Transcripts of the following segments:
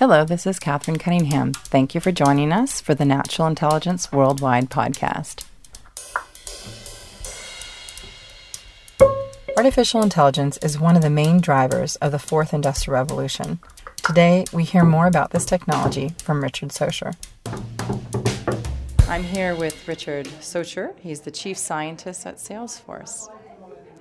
Hello, this is Catherine Cunningham. Thank you for joining us for the Natural Intelligence Worldwide podcast. Artificial intelligence is one of the main drivers of the fourth industrial revolution. Today, we hear more about this technology from Richard Socher. I'm here with Richard Socher. He's the chief scientist at Salesforce.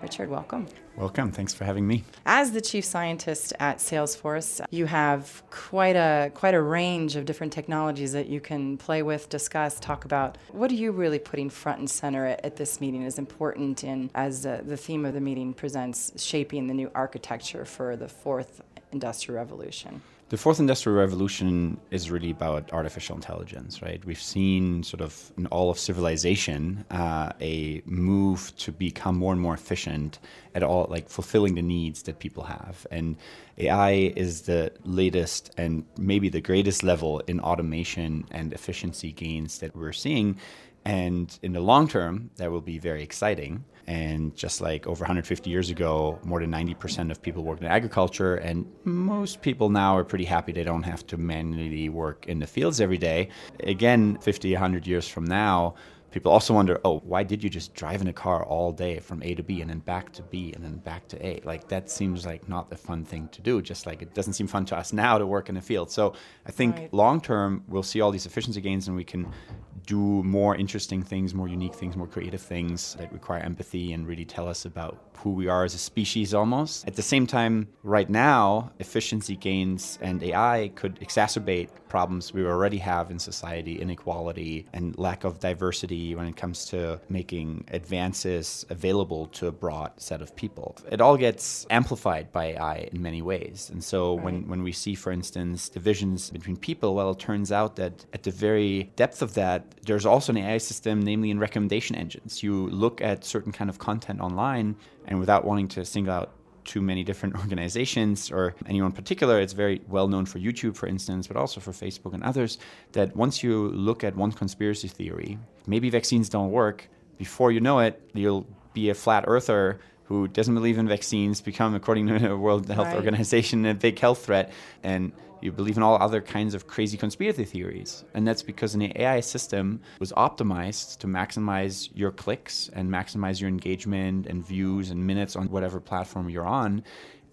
Richard, welcome. Welcome. Thanks for having me. As the chief scientist at Salesforce, you have quite a quite a range of different technologies that you can play with, discuss, talk about. What are you really putting front and center at, at this meeting as important in as uh, the theme of the meeting presents shaping the new architecture for the fourth industrial revolution? The fourth industrial revolution is really about artificial intelligence, right? We've seen sort of in all of civilization uh, a move to become more and more efficient at all, like fulfilling the needs that people have. And AI is the latest and maybe the greatest level in automation and efficiency gains that we're seeing. And in the long term, that will be very exciting. And just like over 150 years ago, more than 90% of people worked in agriculture, and most people now are pretty happy they don't have to manually work in the fields every day. Again, 50, 100 years from now, people also wonder, oh, why did you just drive in a car all day from A to B and then back to B and then back to A? Like that seems like not a fun thing to do. Just like it doesn't seem fun to us now to work in the field. So I think right. long term we'll see all these efficiency gains and we can do more interesting things, more unique things, more creative things that require empathy and really tell us about who we are as a species almost. At the same time, right now, efficiency gains and AI could exacerbate problems we already have in society inequality and lack of diversity when it comes to making advances available to a broad set of people. It all gets amplified by AI in many ways. And so right. when, when we see, for instance, divisions between people, well, it turns out that at the very depth of that, there's also an AI system, namely in recommendation engines. You look at certain kind of content online, and without wanting to single out too many different organizations or anyone particular, it's very well known for YouTube, for instance, but also for Facebook and others, that once you look at one conspiracy theory, maybe vaccines don't work, before you know it, you'll be a flat earther who doesn't believe in vaccines become, according to the World Health right. Organization, a big health threat. And you believe in all other kinds of crazy conspiracy theories. And that's because an AI system was optimized to maximize your clicks and maximize your engagement and views and minutes on whatever platform you're on.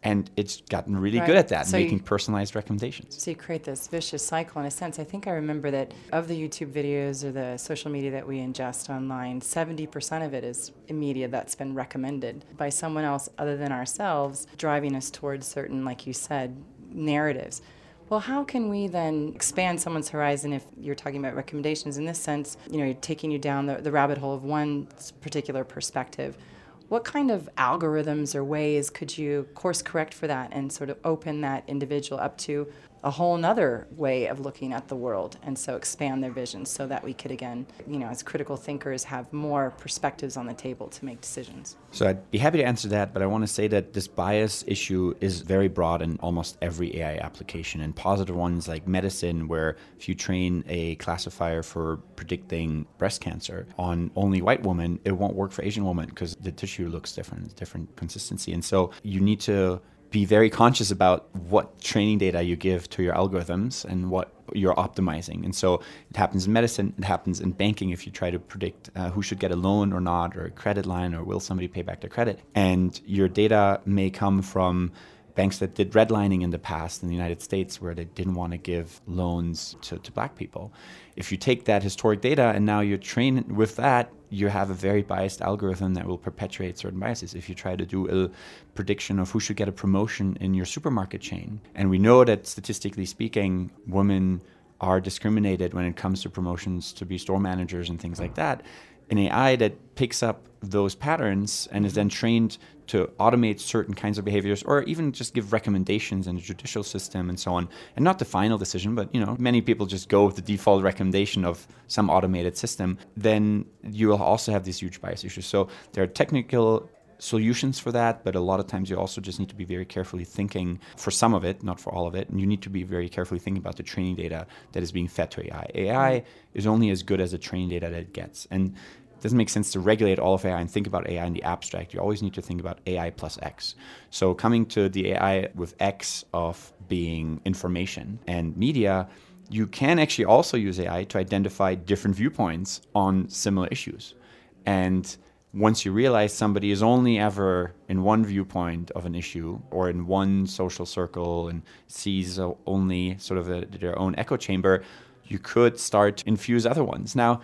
And it's gotten really right. good at that, so making you, personalized recommendations. So you create this vicious cycle in a sense. I think I remember that of the YouTube videos or the social media that we ingest online, 70% of it is media that's been recommended by someone else other than ourselves, driving us towards certain, like you said, narratives. Well, how can we then expand someone's horizon if you're talking about recommendations in this sense? You know, you're taking you down the, the rabbit hole of one particular perspective. What kind of algorithms or ways could you course correct for that and sort of open that individual up to a whole nother way of looking at the world and so expand their vision so that we could again you know as critical thinkers have more perspectives on the table to make decisions. So i'd be happy to answer that but i want to say that this bias issue is very broad in almost every ai application and positive ones like medicine where if you train a classifier for predicting breast cancer on only white women it won't work for asian women because the tissue looks different different consistency. And so you need to be very conscious about what training data you give to your algorithms and what you're optimizing. And so it happens in medicine, it happens in banking if you try to predict uh, who should get a loan or not, or a credit line, or will somebody pay back their credit. And your data may come from banks that did redlining in the past in the United States where they didn't want to give loans to, to black people. If you take that historic data and now you train with that, you have a very biased algorithm that will perpetuate certain biases. If you try to do a prediction of who should get a promotion in your supermarket chain, and we know that statistically speaking, women are discriminated when it comes to promotions to be store managers and things like that an AI that picks up those patterns and is mm-hmm. then trained to automate certain kinds of behaviors or even just give recommendations in the judicial system and so on and not the final decision but you know many people just go with the default recommendation of some automated system then you will also have these huge bias issues so there are technical solutions for that, but a lot of times you also just need to be very carefully thinking for some of it, not for all of it. And you need to be very carefully thinking about the training data that is being fed to AI. AI mm-hmm. is only as good as the training data that it gets. And it doesn't make sense to regulate all of AI and think about AI in the abstract. You always need to think about AI plus X. So coming to the AI with X of being information and media, you can actually also use AI to identify different viewpoints on similar issues. And once you realize somebody is only ever in one viewpoint of an issue or in one social circle and sees only sort of a, their own echo chamber, you could start to infuse other ones. Now,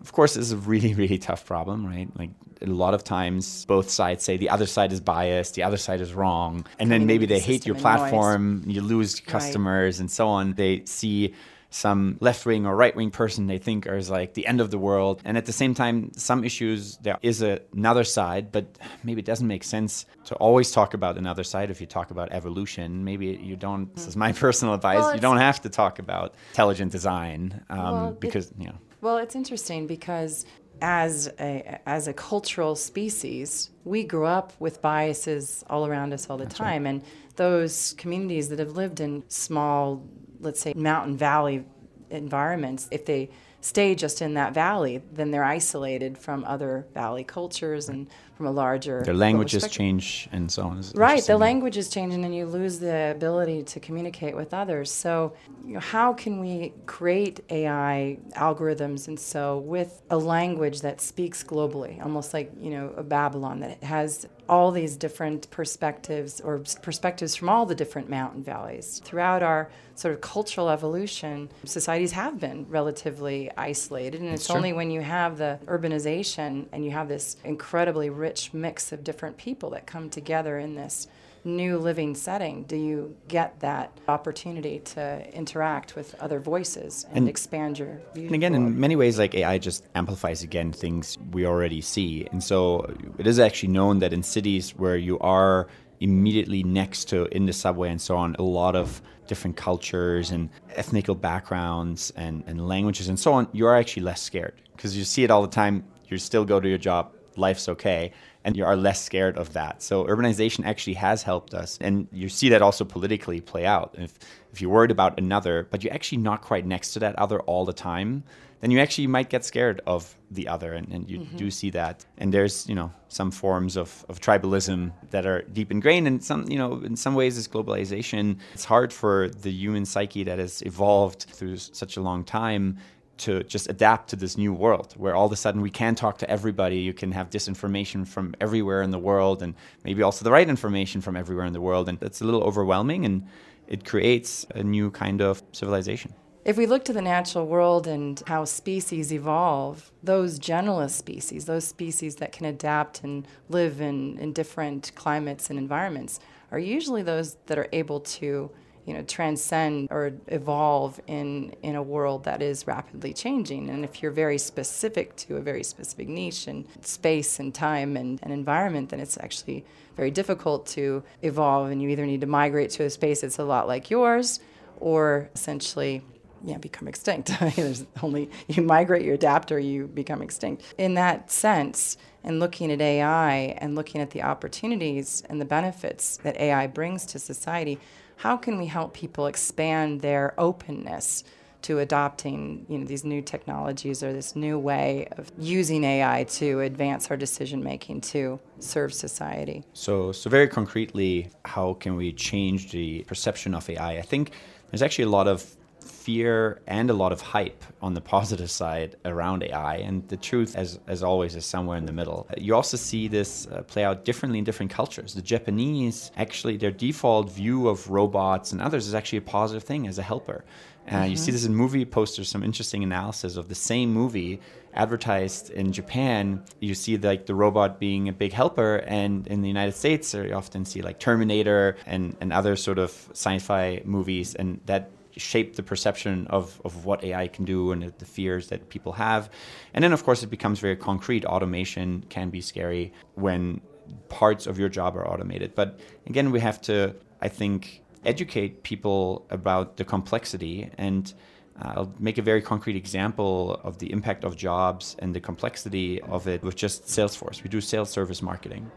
of course, this is a really, really tough problem, right? Like a lot of times, both sides say the other side is biased, the other side is wrong, and then maybe they hate your platform, you lose customers, right. and so on. They see some left wing or right wing person they think is like the end of the world. And at the same time, some issues, there is a, another side, but maybe it doesn't make sense to always talk about another side if you talk about evolution. Maybe you don't, this is my personal advice, well, you don't have to talk about intelligent design um, well, because, it, you know. Well, it's interesting because as a as a cultural species, we grew up with biases all around us all the That's time, right. and those communities that have lived in small, let's say, mountain valley environments, if they stay just in that valley, then they're isolated from other valley cultures and from a larger. Their languages change and so on. Right, the languages change, and then you lose the ability to communicate with others. So, you know, how can we create AI algorithms and so with a language that speaks globally, almost like you know a Babylon that has all these different perspectives or perspectives from all the different mountain valleys. Throughout our sort of cultural evolution, societies have been relatively isolated, and it's only when you have the urbanization and you have this incredibly rich mix of different people that come together in this new living setting do you get that opportunity to interact with other voices and, and expand your view and again in many ways like ai just amplifies again things we already see. And so it is actually known that in cities where you are immediately next to in the subway and so on a lot of different cultures and ethnical backgrounds and, and languages and so on you're actually less scared. Because you see it all the time you still go to your job life's okay and you are less scared of that. So urbanization actually has helped us, and you see that also politically play out. If if you're worried about another, but you're actually not quite next to that other all the time, then you actually might get scared of the other, and, and you mm-hmm. do see that. And there's you know some forms of, of tribalism that are deep ingrained, and some you know in some ways it's globalization. It's hard for the human psyche that has evolved through such a long time to just adapt to this new world where all of a sudden we can talk to everybody. You can have disinformation from everywhere in the world and maybe also the right information from everywhere in the world. And that's a little overwhelming and it creates a new kind of civilization. If we look to the natural world and how species evolve, those generalist species, those species that can adapt and live in, in different climates and environments, are usually those that are able to you know, transcend or evolve in, in a world that is rapidly changing. And if you're very specific to a very specific niche and space and time and, and environment, then it's actually very difficult to evolve. And you either need to migrate to a space that's a lot like yours or essentially yeah, become extinct. There's only you migrate, you adapt, or you become extinct. In that sense, and looking at AI and looking at the opportunities and the benefits that AI brings to society, how can we help people expand their openness to adopting you know these new technologies or this new way of using AI to advance our decision making to serve society. So so very concretely, how can we change the perception of AI? I think there's actually a lot of fear and a lot of hype on the positive side around AI. And the truth, as, as always, is somewhere in the middle. You also see this uh, play out differently in different cultures. The Japanese, actually, their default view of robots and others is actually a positive thing as a helper. Uh, mm-hmm. You see this in movie posters, some interesting analysis of the same movie advertised in Japan. You see like the robot being a big helper, and in the United States, you often see like Terminator and, and other sort of sci-fi movies, and that shape the perception of, of what AI can do and the fears that people have. And then, of course, it becomes very concrete. Automation can be scary when parts of your job are automated. But again, we have to, I think, educate people about the complexity. And uh, I'll make a very concrete example of the impact of jobs and the complexity of it with just Salesforce. We do sales service marketing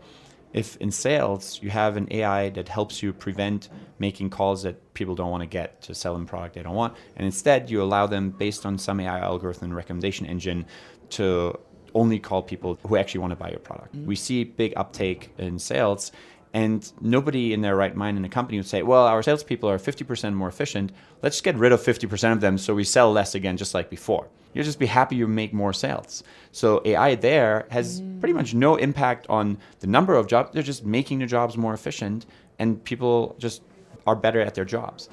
if in sales you have an AI that helps you prevent making calls that people don't want to get to sell them product they don't want, and instead you allow them based on some AI algorithm recommendation engine to only call people who actually want to buy your product. Mm-hmm. We see big uptake in sales, and nobody in their right mind in a company would say, well, our salespeople are 50% more efficient. Let's get rid of 50% of them so we sell less again, just like before. You'll just be happy you make more sales. So AI there has mm. pretty much no impact on the number of jobs. They're just making the jobs more efficient, and people just are better at their jobs.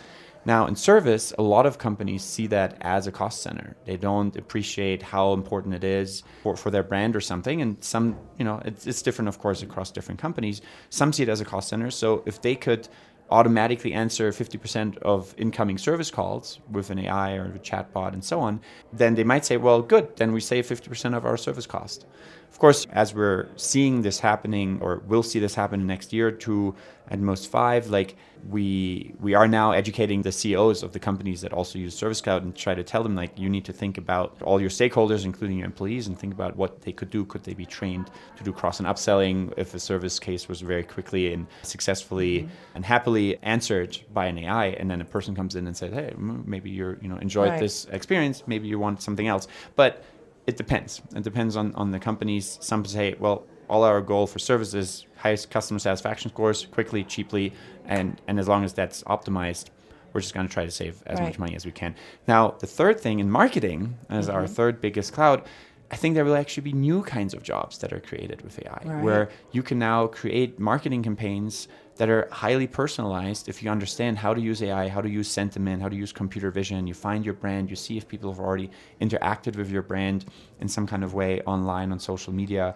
Now, in service, a lot of companies see that as a cost center. They don't appreciate how important it is for, for their brand or something. And some, you know, it's, it's different, of course, across different companies. Some see it as a cost center. So if they could automatically answer 50% of incoming service calls with an AI or a chatbot and so on, then they might say, well, good, then we save 50% of our service cost. Of course, as we're seeing this happening, or we'll see this happen next year, two at most five, like we we are now educating the CEOs of the companies that also use Service Cloud and try to tell them like you need to think about all your stakeholders, including your employees, and think about what they could do. Could they be trained to do cross and upselling if a service case was very quickly and successfully mm-hmm. and happily answered by an AI, and then a person comes in and says, hey, maybe you're you know enjoyed right. this experience, maybe you want something else, but it depends. It depends on, on the companies. Some say, well, all our goal for services, highest customer satisfaction scores, quickly, cheaply, and, and as long as that's optimized, we're just going to try to save as right. much money as we can. Now, the third thing in marketing, as mm-hmm. our third biggest cloud, I think there will actually be new kinds of jobs that are created with AI, right. where you can now create marketing campaigns that are highly personalized if you understand how to use AI, how to use sentiment, how to use computer vision. You find your brand, you see if people have already interacted with your brand in some kind of way online on social media.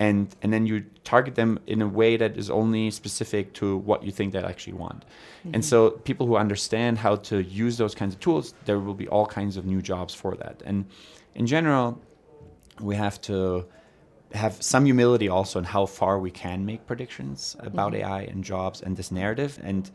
And, and then you target them in a way that is only specific to what you think they actually want. Mm-hmm. And so, people who understand how to use those kinds of tools, there will be all kinds of new jobs for that. And in general, we have to have some humility also in how far we can make predictions about mm-hmm. AI and jobs and this narrative. And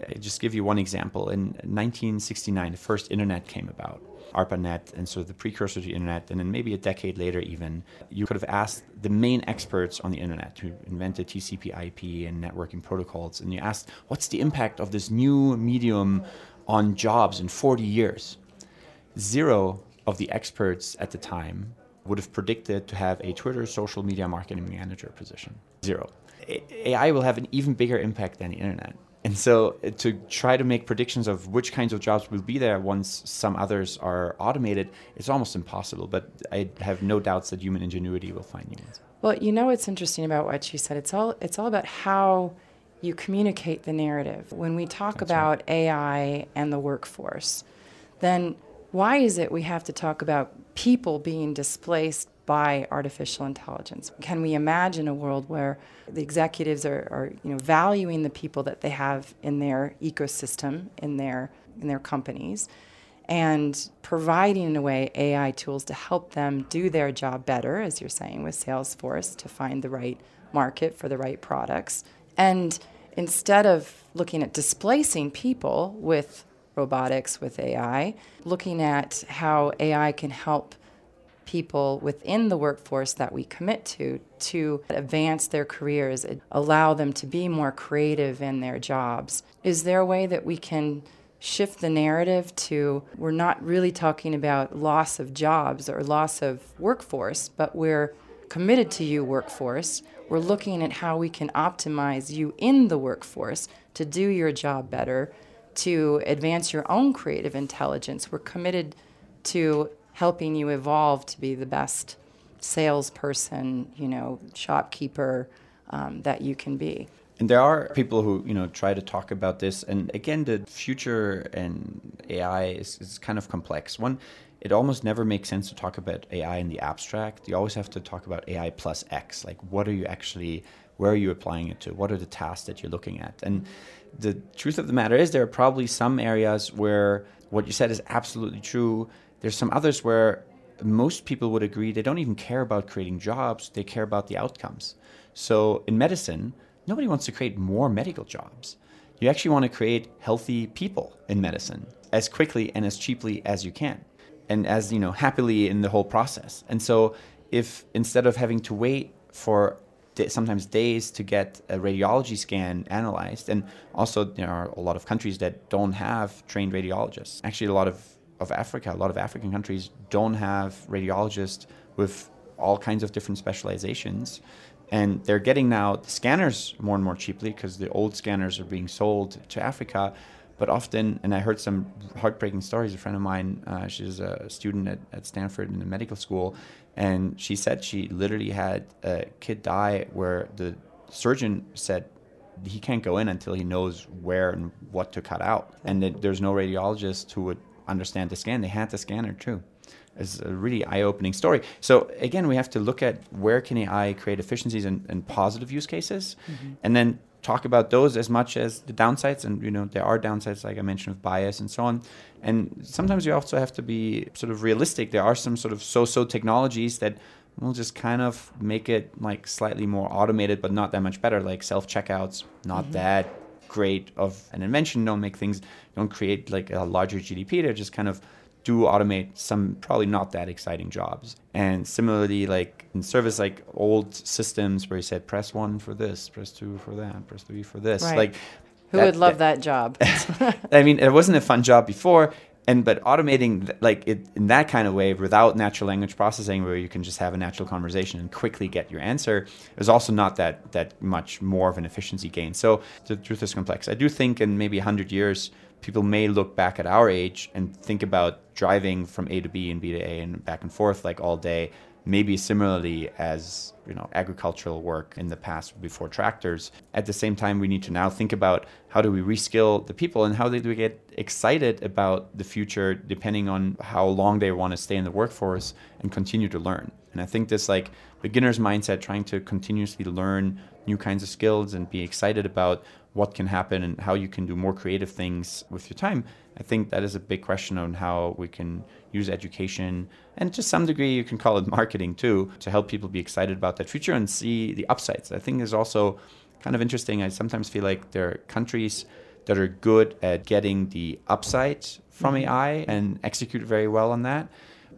uh, just give you one example. In 1969, the first internet came about, ARPANET, and so the precursor to the internet. And then maybe a decade later, even, you could have asked the main experts on the internet who invented TCP IP and networking protocols, and you asked, what's the impact of this new medium on jobs in 40 years? Zero of the experts at the time would have predicted to have a Twitter social media marketing manager position. Zero. AI will have an even bigger impact than the internet. And so uh, to try to make predictions of which kinds of jobs will be there once some others are automated, it's almost impossible. But I have no doubts that human ingenuity will find new ones. Well, you know what's interesting about what you said? It's all it's all about how you communicate the narrative. When we talk That's about right. AI and the workforce, then why is it we have to talk about people being displaced by artificial intelligence? Can we imagine a world where the executives are, are you know, valuing the people that they have in their ecosystem, in their, in their companies, and providing, in a way, AI tools to help them do their job better, as you're saying with Salesforce, to find the right market for the right products. And instead of looking at displacing people with robotics with AI, looking at how AI can help people within the workforce that we commit to to advance their careers, allow them to be more creative in their jobs. Is there a way that we can shift the narrative to we're not really talking about loss of jobs or loss of workforce, but we're committed to you workforce. We're looking at how we can optimize you in the workforce to do your job better to advance your own creative intelligence. We're committed to helping you evolve to be the best salesperson, you know, shopkeeper um, that you can be. And there are people who you know try to talk about this, and again, the future and AI is, is kind of complex. One, it almost never makes sense to talk about AI in the abstract. You always have to talk about AI plus X. Like, what are you actually? Where are you applying it to? What are the tasks that you're looking at? And the truth of the matter is, there are probably some areas where what you said is absolutely true. There's some others where most people would agree they don't even care about creating jobs, they care about the outcomes. So in medicine, nobody wants to create more medical jobs. You actually want to create healthy people in medicine as quickly and as cheaply as you can and as you know happily in the whole process. And so if instead of having to wait for sometimes days to get a radiology scan analyzed. And also, there are a lot of countries that don't have trained radiologists. Actually, a lot of, of Africa, a lot of African countries don't have radiologists with all kinds of different specializations. And they're getting now the scanners more and more cheaply because the old scanners are being sold to Africa. But often, and I heard some heartbreaking stories. A friend of mine, uh, she's a student at, at Stanford in the medical school, and she said she literally had a kid die where the surgeon said he can't go in until he knows where and what to cut out. And that there's no radiologist who would understand the scan. They had the scanner too. It's a really eye-opening story. So again, we have to look at where can AI create efficiencies and, and positive use cases, mm-hmm. and then talk about those as much as the downsides and you know there are downsides like i mentioned with bias and so on. And sometimes you also have to be sort of realistic. There are some sort of so-so technologies that will just kind of make it like slightly more automated but not that much better like self-checkouts. Not mm-hmm. that great of an invention. Don't make things don't create like a larger gdp they're just kind of do automate some probably not that exciting jobs. And similarly, like in service, like old systems where you said press one for this, press two for that, press three for this. Right. Like who that, would love that, that job? I mean, it wasn't a fun job before. And but automating like it in that kind of way without natural language processing, where you can just have a natural conversation and quickly get your answer, is also not that that much more of an efficiency gain. So the truth is complex. I do think in maybe hundred years people may look back at our age and think about driving from A to B and B to A and back and forth like all day, maybe similarly as you know agricultural work in the past before tractors. At the same time, we need to now think about how do we reskill the people and how do we get excited about the future depending on how long they want to stay in the workforce and continue to learn. And I think this like beginner's mindset, trying to continuously learn new kinds of skills and be excited about what can happen and how you can do more creative things with your time. I think that is a big question on how we can use education and to some degree you can call it marketing too to help people be excited about that future and see the upsides. I think is also kind of interesting. I sometimes feel like there are countries that are good at getting the upside from mm-hmm. AI and execute very well on that.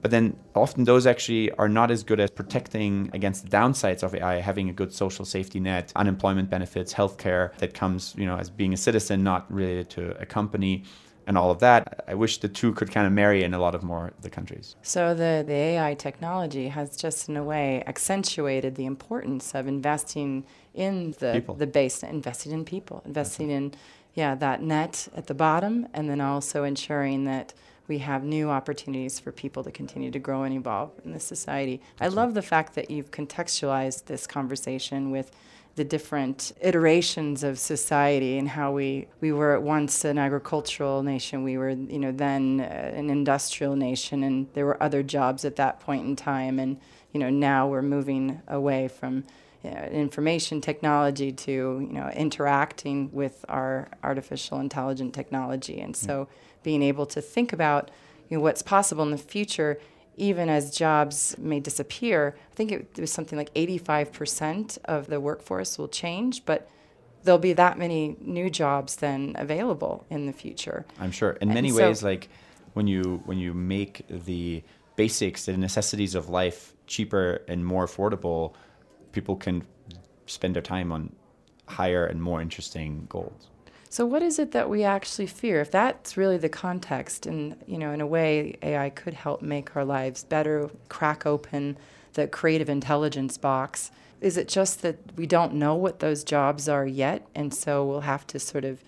But then often those actually are not as good as protecting against the downsides of AI, having a good social safety net, unemployment benefits, healthcare that comes, you know, as being a citizen, not related to a company and all of that. I wish the two could kind of marry in a lot of more the countries. So the, the AI technology has just in a way accentuated the importance of investing in the people. the base, investing in people, investing in yeah, that net at the bottom and then also ensuring that we have new opportunities for people to continue to grow and evolve in this society. I love the fact that you've contextualized this conversation with the different iterations of society and how we, we were at once an agricultural nation, we were, you know, then uh, an industrial nation, and there were other jobs at that point in time, and you know, now we're moving away from you know, information technology to you know interacting with our artificial intelligent technology, and so. Mm being able to think about you know, what's possible in the future, even as jobs may disappear. I think it, was something like 85% of the workforce will change, but there'll be that many new jobs then available in the future. I'm sure. In many so, ways, like when you when you make the basics, the necessities of life cheaper and more affordable, people can spend their time on higher and more interesting goals. So what is it that we actually fear? If that's really the context, and you know, in a way, AI could help make our lives better, crack open the creative intelligence box. Is it just that we don't know what those jobs are yet, and so we'll have to sort of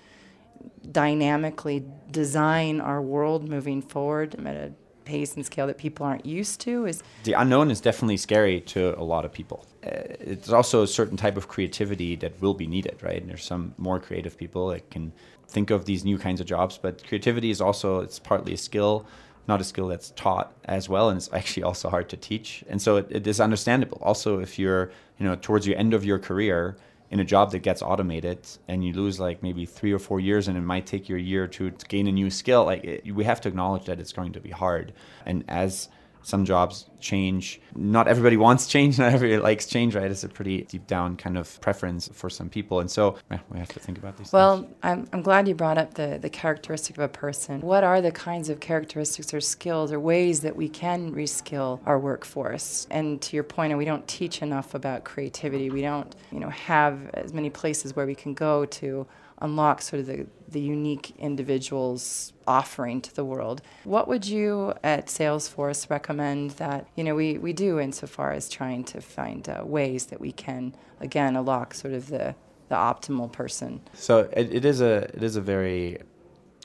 dynamically design our world moving forward at a pace and scale that people aren't used to is the unknown is definitely scary to a lot of people Uh, it's also a certain type of creativity that will be needed right? And there's some more creative people that can think of these new kinds of jobs but creativity is also it's partly a skill not a skill that's taught as well and it's actually also hard to teach. And so it, it is understandable. Also if you're you know towards the end of your career in a job that gets automated and you lose like maybe three or four years and it might take you a year or two to gain a new skill like it, we have to acknowledge that it's going to be hard. And as some jobs change. Not everybody wants change, not everybody likes change, right? It's a pretty deep down kind of preference for some people. And so yeah, we have to think about these well, things. I'm, I'm glad you brought up the, the characteristic of a person. What are the kinds of characteristics or skills or ways that we can reskill our workforce? And to your point, we don't teach enough about creativity. We don't, you know, have as many places where we can go to unlock sort of the, the unique individual's offering to the world. What would you at Salesforce recommend that, you know, we, we do insofar as trying to find uh, ways that we can, again, unlock sort of the, the optimal person? So it, it is a it is a very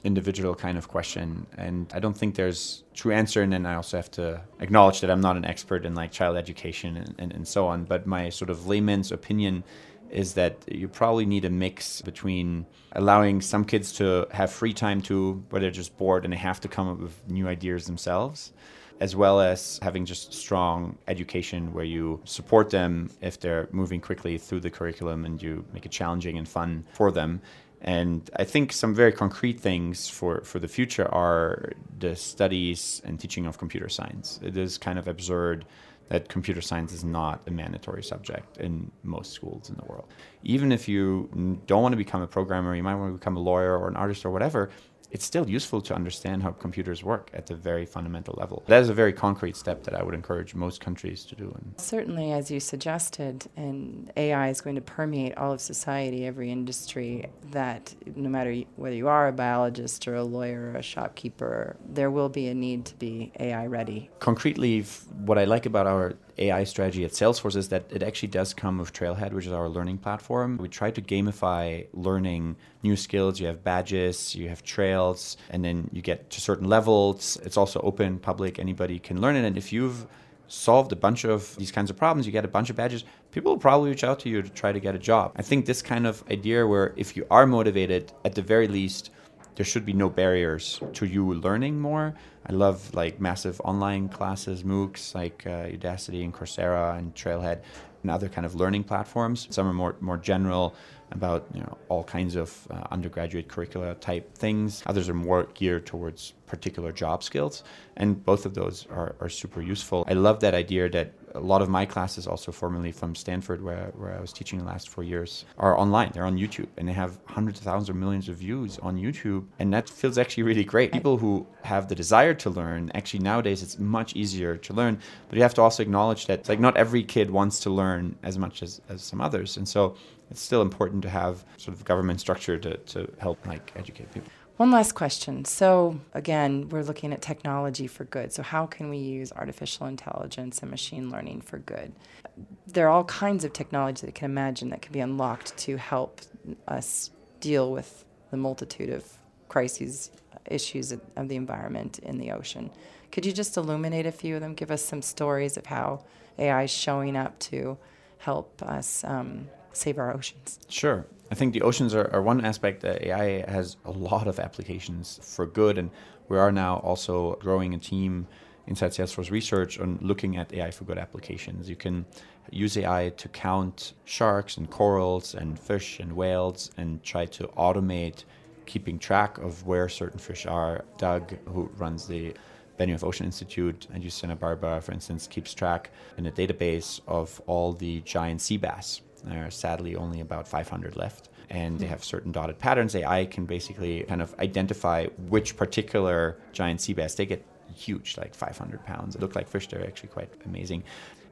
individual kind of question and i don't think there's true answer and then i also have to acknowledge that i'm not an expert in like child education and, and, and so on but my sort of layman's opinion is that you probably need a mix between allowing some kids to have free time to where they're just bored and they have to come up with new ideas themselves as well as having just strong education where you support them if they're moving quickly through the curriculum and you make it challenging and fun for them and I think some very concrete things for, for the future are the studies and teaching of computer science. It is kind of absurd that computer science is not a mandatory subject in most schools in the world. Even if you don't want to become a programmer, you might want to become a lawyer or an artist or whatever, it's still useful to understand how computers work at the very fundamental level. That is a very concrete step that I would encourage most countries to do. Certainly, as you suggested, and AI is going to permeate all of society, every industry, that no matter whether you are a biologist or a lawyer or a shopkeeper, there will be a need to be AI ready. Concretely, what I like about our AI strategy at Salesforce is that it actually does come with Trailhead, which is our learning platform. We try to gamify learning new skills. You have badges, you have trails, and then you get to certain levels. It's also open, public, anybody can learn it. And if you've solved a bunch of these kinds of problems, you get a bunch of badges, people will probably reach out to you to try to get a job. I think this kind of idea where if you are motivated, at the very least, there should be no barriers to you learning more. I love like massive online classes, MOOCs like uh, Udacity and Coursera and Trailhead and other kind of learning platforms. Some are more more general about you know all kinds of uh, undergraduate curricula type things. Others are more geared towards particular job skills, and both of those are, are super useful. I love that idea that a lot of my classes, also formerly from Stanford, where, where I was teaching the last four years, are online. They're on YouTube and they have hundreds of thousands or millions of views on YouTube. And that feels actually really great. People who have the desire to learn, actually nowadays it's much easier to learn, but you have to also acknowledge that like not every kid wants to learn as much as, as some others. And so it's still important to have sort of government structure to, to help like educate people. One last question. So, again, we're looking at technology for good. So, how can we use artificial intelligence and machine learning for good? There are all kinds of technology that can imagine that can be unlocked to help us deal with the multitude of crises, issues of the environment in the ocean. Could you just illuminate a few of them? Give us some stories of how AI is showing up to help us um, save our oceans. Sure. I think the oceans are, are one aspect that AI has a lot of applications for good, and we are now also growing a team inside Salesforce Research on looking at AI for good applications. You can use AI to count sharks and corals and fish and whales and try to automate keeping track of where certain fish are. Doug, who runs the Benioff Ocean Institute at UC Santa Barbara, for instance, keeps track in a database of all the giant sea bass there are sadly only about 500 left. And they hmm. have certain dotted patterns. AI can basically kind of identify which particular giant sea bass. They get huge, like 500 pounds. They look like fish. They're actually quite amazing.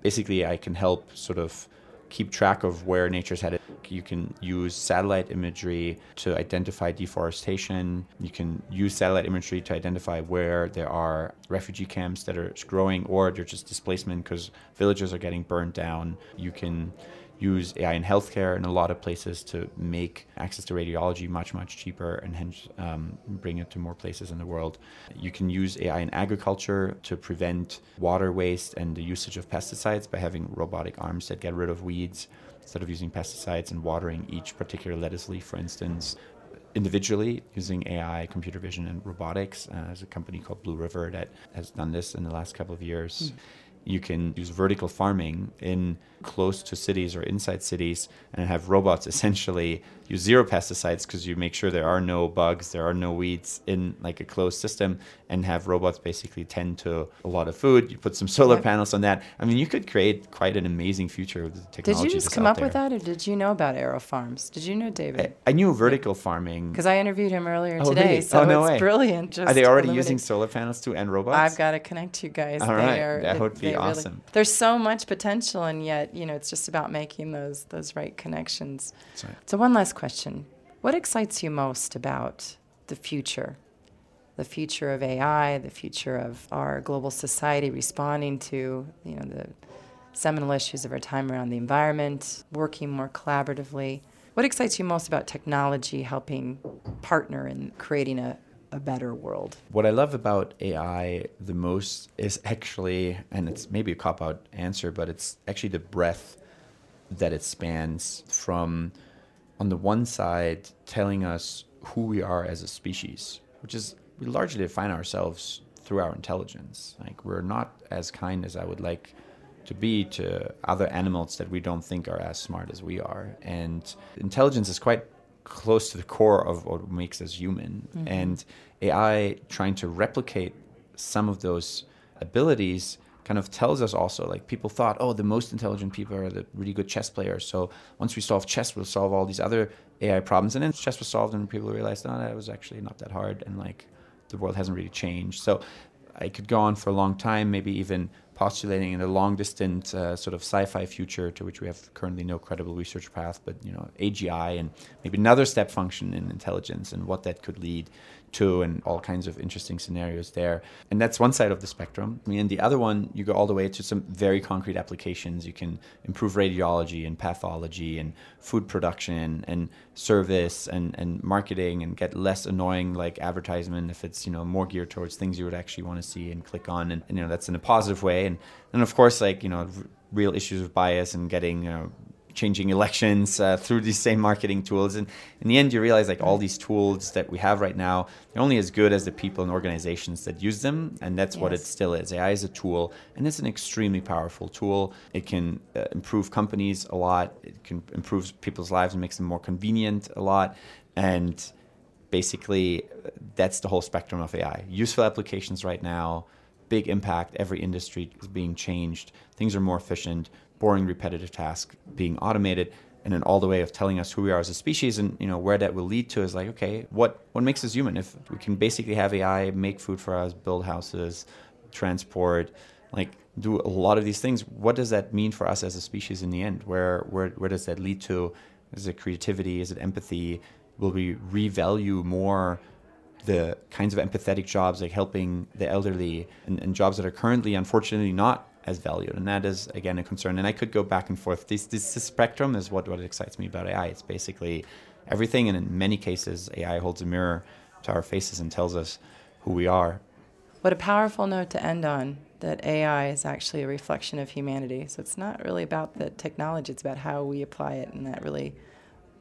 Basically, I can help sort of keep track of where nature's headed. You can use satellite imagery to identify deforestation. You can use satellite imagery to identify where there are refugee camps that are growing or they're just displacement because villages are getting burned down. You can use AI in healthcare in a lot of places to make access to radiology much, much cheaper and hence um, bring it to more places in the world. You can use AI in agriculture to prevent water waste and the usage of pesticides by having robotic arms that get rid of weeds instead of using pesticides and watering each particular lettuce leaf, for instance. Individually, using AI, computer vision, and robotics, uh, there's a company called Blue River that has done this in the last couple of years. Mm you can use vertical farming in close to cities or inside cities and have robots essentially use zero pesticides because you make sure there are no bugs, there are no weeds in like a closed system, and have robots basically tend to a lot of food. You put some solar yep. panels on that. I mean, you could create quite an amazing future with the technology. Did you just come up there. with that, or did you know about AeroFarms? Did you know David? I, I knew vertical farming because I interviewed him earlier oh, today. Really? So oh, no it's way. brilliant. Just are they already using solar panels too and robots? I've got to connect you guys. All right, are, that would be awesome. Really, there's so much potential, and yet you know it's just about making those those right connections. Right. So one last question What excites you most about the future? The future of AI, the future of our global society responding to, you know, the seminal issues of our time around the environment, working more collaboratively. What excites you most about technology helping partner in creating a, a better world? What I love about AI the most is actually, and it's maybe a cop out answer, but it's actually the breadth that it spans from, on the one side, telling us who we are as a species, which is we largely define ourselves through our intelligence. Like we're not as kind as I would like to be to other animals that we don't think are as smart as we are. And intelligence is quite close to the core of what makes us human. Mm-hmm. And AI trying to replicate some of those abilities kind of tells us also like people thought oh the most intelligent people are the really good chess players so once we solve chess we'll solve all these other ai problems and then chess was solved and people realized no that was actually not that hard and like the world hasn't really changed so i could go on for a long time maybe even postulating in a long distant uh, sort of sci-fi future to which we have currently no credible research path but you know agi and maybe another step function in intelligence and what that could lead to and all kinds of interesting scenarios there. And that's one side of the spectrum. I mean, the other one you go all the way to some very concrete applications. You can improve radiology and pathology and food production and service and, and marketing and get less annoying like advertisement if it's you know more geared towards things you would actually want to see and click on. And, and you know that's in a positive way. And and of course like you know real issues of bias and getting you know changing elections uh, through these same marketing tools and in the end you realize like all these tools that we have right now they're only as good as the people and organizations that use them and that's yes. what it still is ai is a tool and it's an extremely powerful tool it can uh, improve companies a lot it can improve people's lives and makes them more convenient a lot and basically that's the whole spectrum of ai useful applications right now big impact. Every industry is being changed. Things are more efficient. Boring, repetitive task being automated, and then all the way of telling us who we are as a species, and you know where that will lead to is like, okay, what what makes us human? If we can basically have AI make food for us, build houses, transport, like do a lot of these things, what does that mean for us as a species in the end? Where where where does that lead to? Is it creativity? Is it empathy? Will we revalue more? the kinds of empathetic jobs like helping the elderly and, and, jobs that are currently unfortunately not as valued and that is again a concern and i could go back and forth this, this, this spectrum is what, what excites me about ai it's basically everything and in many cases ai holds a mirror to our faces and tells us who we are what a powerful note to end on that ai is actually a reflection of humanity so it's not really about the technology it's about how we apply it and that really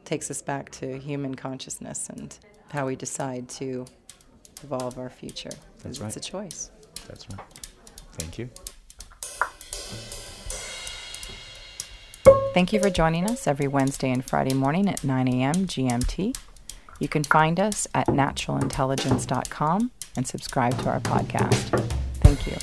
takes us back to human consciousness and how we decide to evolve our future. That's right. It's a choice. That's right. Thank you. Thank you for joining us every Wednesday and Friday morning at 9 a.m. GMT. You can find us at naturalintelligence.com and subscribe to our podcast. Thank you.